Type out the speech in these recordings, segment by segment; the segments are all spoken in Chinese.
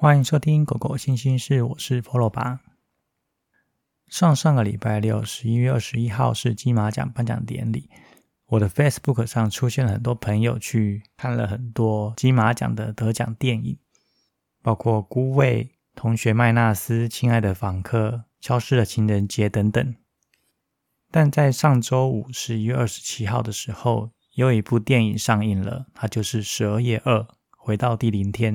欢迎收听狗狗星星事，我是菠萝巴。上上个礼拜六，十一月二十一号是金马奖颁奖典礼。我的 Facebook 上出现了很多朋友去看了很多金马奖的得奖电影，包括《孤味》、《同学麦纳斯》、《亲爱的访客》、《消失的情人节》等等。但在上周五，十一月二十七号的时候，有一部电影上映了，它就是《十二夜二：回到第零天》。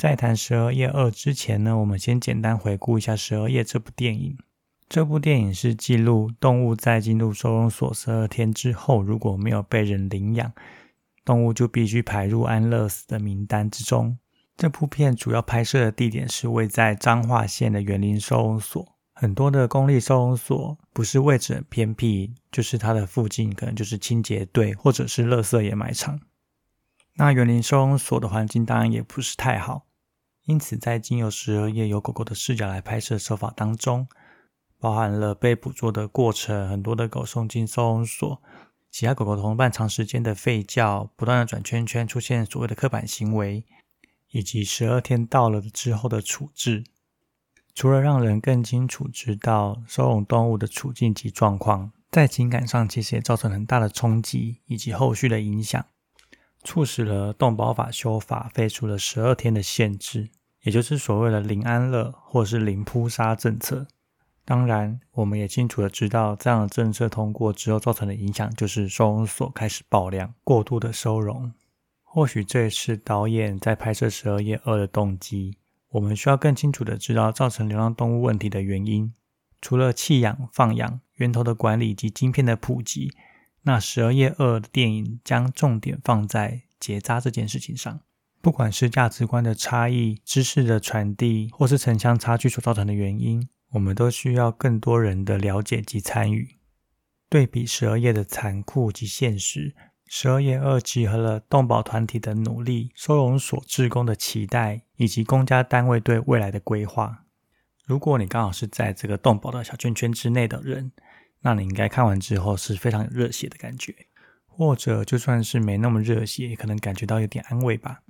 在谈《十二夜二》之前呢，我们先简单回顾一下《十二夜》这部电影。这部电影是记录动物在进入收容所十二天之后，如果没有被人领养，动物就必须排入安乐死的名单之中。这部片主要拍摄的地点是位在彰化县的园林收容所。很多的公立收容所不是位置很偏僻，就是它的附近可能就是清洁队或者是垃圾掩埋场。那园林收容所的环境当然也不是太好。因此，在经由十二夜由狗狗的视角来拍摄手法当中，包含了被捕捉的过程，很多的狗送进收容所，其他狗狗同伴长时间的吠叫，不断的转圈圈，出现所谓的刻板行为，以及十二天到了之后的处置。除了让人更清楚知道收容动物的处境及状况，在情感上其实也造成很大的冲击以及后续的影响，促使了动保法修法，废除了十二天的限制。也就是所谓的零安乐或是零扑杀政策。当然，我们也清楚的知道，这样的政策通过之后造成的影响，就是收容所开始爆量、过度的收容。或许这也是导演在拍摄《十二夜二》的动机。我们需要更清楚的知道造成流浪动物问题的原因。除了弃养、放养、源头的管理及晶片的普及，那《十二夜二》的电影将重点放在结扎这件事情上。不管是价值观的差异、知识的传递，或是城乡差距所造成的原因，我们都需要更多人的了解及参与。对比十二页的残酷及现实，十二页二集合了动保团体的努力、收容所职工的期待，以及公家单位对未来的规划。如果你刚好是在这个动保的小圈圈之内的人，那你应该看完之后是非常有热血的感觉，或者就算是没那么热血，也可能感觉到有点安慰吧。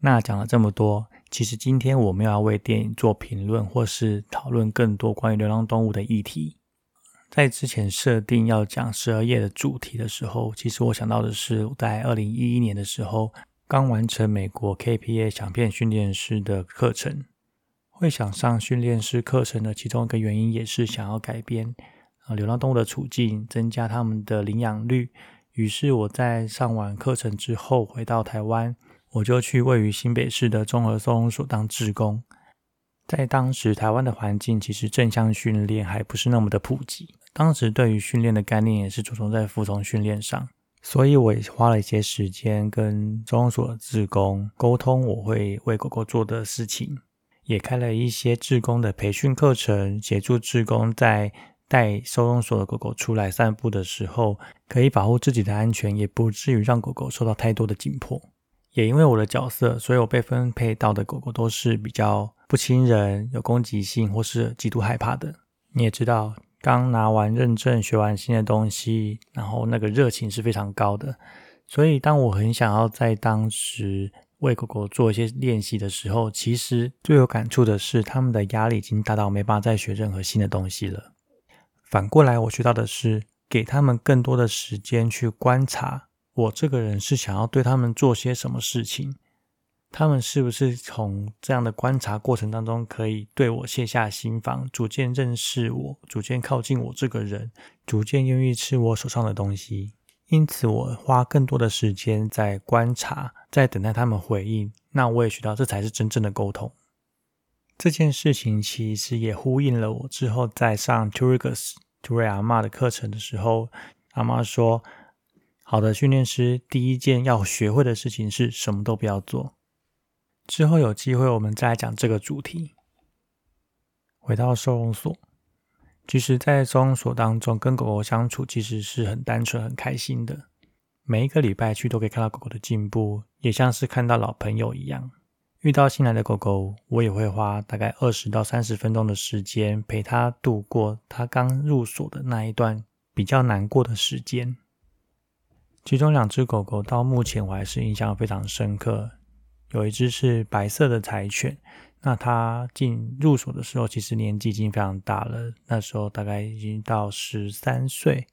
那讲了这么多，其实今天我们要为电影做评论，或是讨论更多关于流浪动物的议题。在之前设定要讲十二页的主题的时候，其实我想到的是，在二零一一年的时候，刚完成美国 KPA 响片训练师的课程。会想上训练师课程的其中一个原因，也是想要改变啊流浪动物的处境，增加他们的领养率。于是我在上完课程之后，回到台湾。我就去位于新北市的综合收容所当志工。在当时台湾的环境，其实正向训练还不是那么的普及。当时对于训练的概念也是着重在服从训练上，所以我也花了一些时间跟收容所的志工沟通，我会为狗狗做的事情，也开了一些志工的培训课程，协助志工在带收容所的狗狗出来散步的时候，可以保护自己的安全，也不至于让狗狗受到太多的紧迫。也因为我的角色，所以我被分配到的狗狗都是比较不亲人、有攻击性或是极度害怕的。你也知道，刚拿完认证、学完新的东西，然后那个热情是非常高的。所以，当我很想要在当时为狗狗做一些练习的时候，其实最有感触的是，他们的压力已经大到没办法再学任何新的东西了。反过来，我学到的是给他们更多的时间去观察。我这个人是想要对他们做些什么事情？他们是不是从这样的观察过程当中，可以对我卸下心防，逐渐认识我，逐渐靠近我这个人，逐渐愿意吃我手上的东西？因此，我花更多的时间在观察，在等待他们回应。那我也学到，这才是真正的沟通。这件事情其实也呼应了我之后在上 Turigus 图瑞阿妈的课程的时候，阿妈说。好的训练师，第一件要学会的事情是什么都不要做。之后有机会我们再来讲这个主题。回到收容所，其实，在收容所当中跟狗狗相处，其实是很单纯、很开心的。每一个礼拜去都可以看到狗狗的进步，也像是看到老朋友一样。遇到新来的狗狗，我也会花大概二十到三十分钟的时间陪它度过它刚入所的那一段比较难过的时间。其中两只狗狗到目前我还是印象非常深刻。有一只是白色的柴犬。那它进入所的时候，其实年纪已经非常大了，那时候大概已经到十三岁。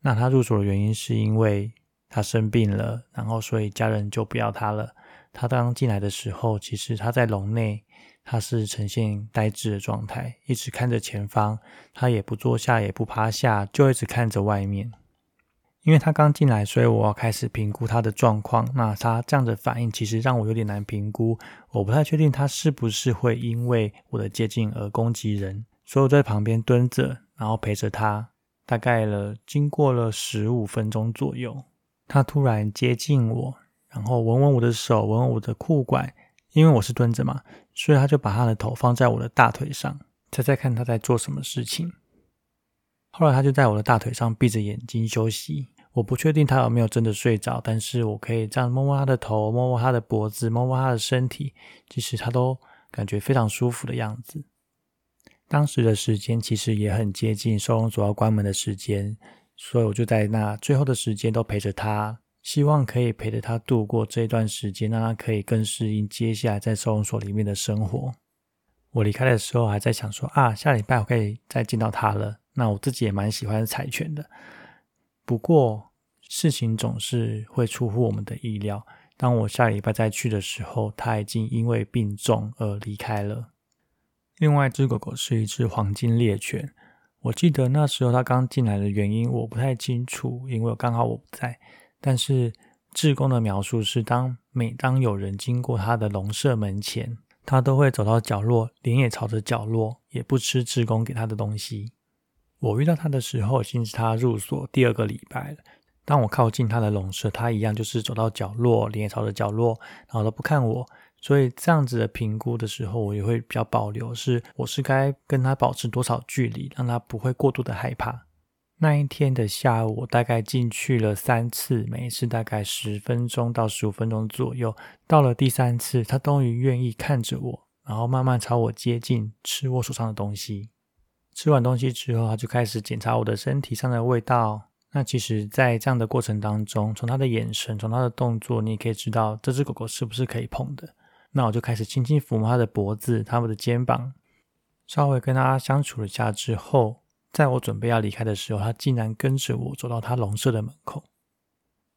那它入所的原因是因为它生病了，然后所以家人就不要它了。它刚进来的时候，其实它在笼内，它是呈现呆滞的状态，一直看着前方，它也不坐下，也不趴下，就一直看着外面。因为他刚进来，所以我要开始评估他的状况。那他这样的反应，其实让我有点难评估。我不太确定他是不是会因为我的接近而攻击人。所以我在旁边蹲着，然后陪着他。大概了，经过了十五分钟左右，他突然接近我，然后闻闻我的手，闻闻我的裤管。因为我是蹲着嘛，所以他就把他的头放在我的大腿上，猜猜看他在做什么事情。后来他就在我的大腿上闭着眼睛休息。我不确定他有没有真的睡着，但是我可以这样摸摸他的头，摸摸他的脖子，摸摸他的身体，其实他都感觉非常舒服的样子。当时的时间其实也很接近收容所要关门的时间，所以我就在那最后的时间都陪着他，希望可以陪着他度过这段时间，让他可以更适应接下来在收容所里面的生活。我离开的时候还在想说啊，下礼拜我可以再见到他了。那我自己也蛮喜欢柴犬的。不过，事情总是会出乎我们的意料。当我下礼拜再去的时候，它已经因为病重而离开了。另外一只狗狗是一只黄金猎犬。我记得那时候它刚进来的原因我不太清楚，因为刚好我不在。但是志工的描述是，当每当有人经过它的笼舍门前，它都会走到角落，脸也朝着角落，也不吃志工给它的东西。我遇到他的时候，已经是他入所第二个礼拜了。当我靠近它的笼舍，它一样就是走到角落，脸朝着角落，然后都不看我。所以这样子的评估的时候，我也会比较保留，是我是该跟它保持多少距离，让它不会过度的害怕。那一天的下午，我大概进去了三次，每一次大概十分钟到十五分钟左右。到了第三次，它终于愿意看着我，然后慢慢朝我接近，吃我手上的东西。吃完东西之后，它就开始检查我的身体上的味道。那其实，在这样的过程当中，从他的眼神，从他的动作，你也可以知道这只狗狗是不是可以碰的。那我就开始轻轻抚摸它的脖子、它们的肩膀，稍微跟它相处了一下之后，在我准备要离开的时候，它竟然跟着我走到它笼舍的门口。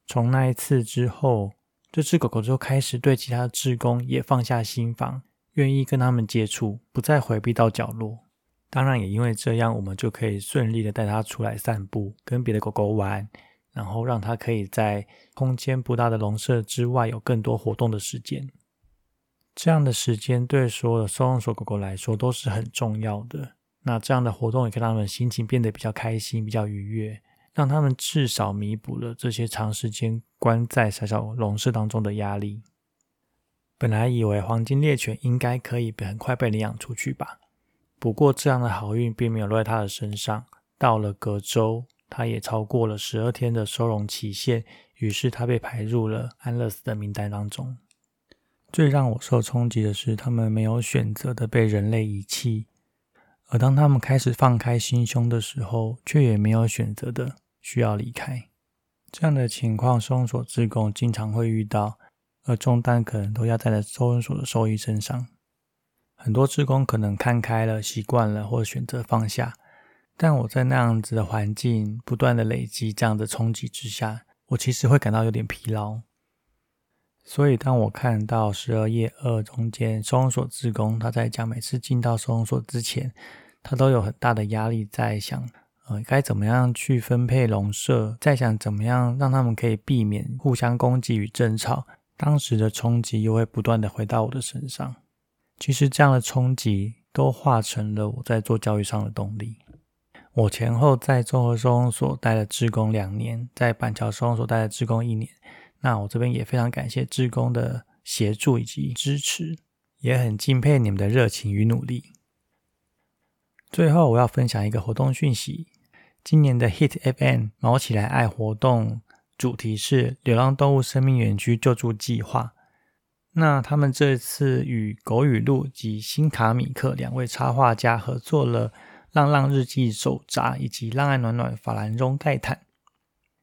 从那一次之后，这只狗狗就开始对其他的职工也放下心防，愿意跟他们接触，不再回避到角落。当然，也因为这样，我们就可以顺利的带它出来散步，跟别的狗狗玩，然后让它可以在空间不大的笼舍之外有更多活动的时间。这样的时间对所有的收容所狗狗来说都是很重要的。那这样的活动也可以让他们心情变得比较开心、比较愉悦，让他们至少弥补了这些长时间关在小小笼舍当中的压力。本来以为黄金猎犬应该可以很快被领养出去吧。不过，这样的好运并没有落在他的身上。到了隔周，他也超过了十二天的收容期限，于是他被排入了安乐死的名单当中。最让我受冲击的是，他们没有选择的被人类遗弃，而当他们开始放开心胸的时候，却也没有选择的需要离开。这样的情况，收容所职工经常会遇到，而重担可能都压在了收容所的兽医身上。很多职工可能看开了、习惯了，或选择放下。但我在那样子的环境不断的累积这样的冲击之下，我其实会感到有点疲劳。所以当我看到十二页二中间收容所职工他在讲，每次进到收容所之前，他都有很大的压力，在想，呃，该怎么样去分配笼舍，在想怎么样让他们可以避免互相攻击与争吵。当时的冲击又会不断的回到我的身上。其实这样的冲击都化成了我在做教育上的动力。我前后在综合收容所待了职工两年，在板桥收容所待了职工一年。那我这边也非常感谢职工的协助以及支持，也很敬佩你们的热情与努力。最后，我要分享一个活动讯息：今年的 Hit FM 毛起来爱活动主题是流浪动物生命园区救助计划。那他们这次与狗语录及新卡米克两位插画家合作了《浪浪日记》手札以及《浪爱暖暖法兰绒盖毯》。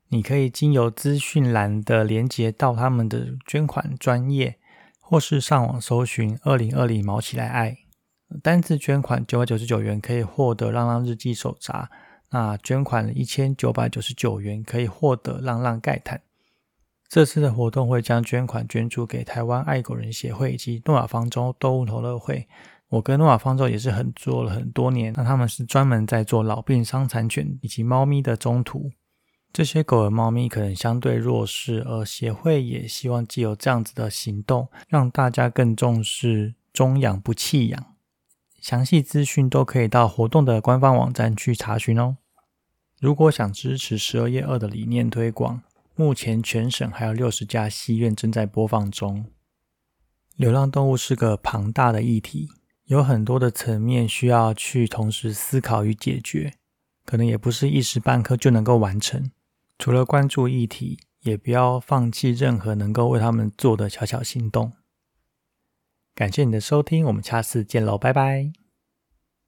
你可以经由资讯栏的连接到他们的捐款专业，或是上网搜寻“二零二零毛起来爱”，单次捐款九百九十九元可以获得《浪浪日记》手札，那捐款一千九百九十九元可以获得《浪浪盖毯》。这次的活动会将捐款捐助给台湾爱狗人协会以及诺亚方舟动物同乐会。我跟诺亚方舟也是很做了很多年，那他们是专门在做老病伤残犬以及猫咪的中途。这些狗和猫咪可能相对弱势，而协会也希望既有这样子的行动，让大家更重视中养不弃养。详细资讯都可以到活动的官方网站去查询哦。如果想支持十二夜二的理念推广，目前全省还有六十家戏院正在播放中。流浪动物是个庞大的议题，有很多的层面需要去同时思考与解决，可能也不是一时半刻就能够完成。除了关注议题，也不要放弃任何能够为他们做的小小行动。感谢你的收听，我们下次见喽，拜拜。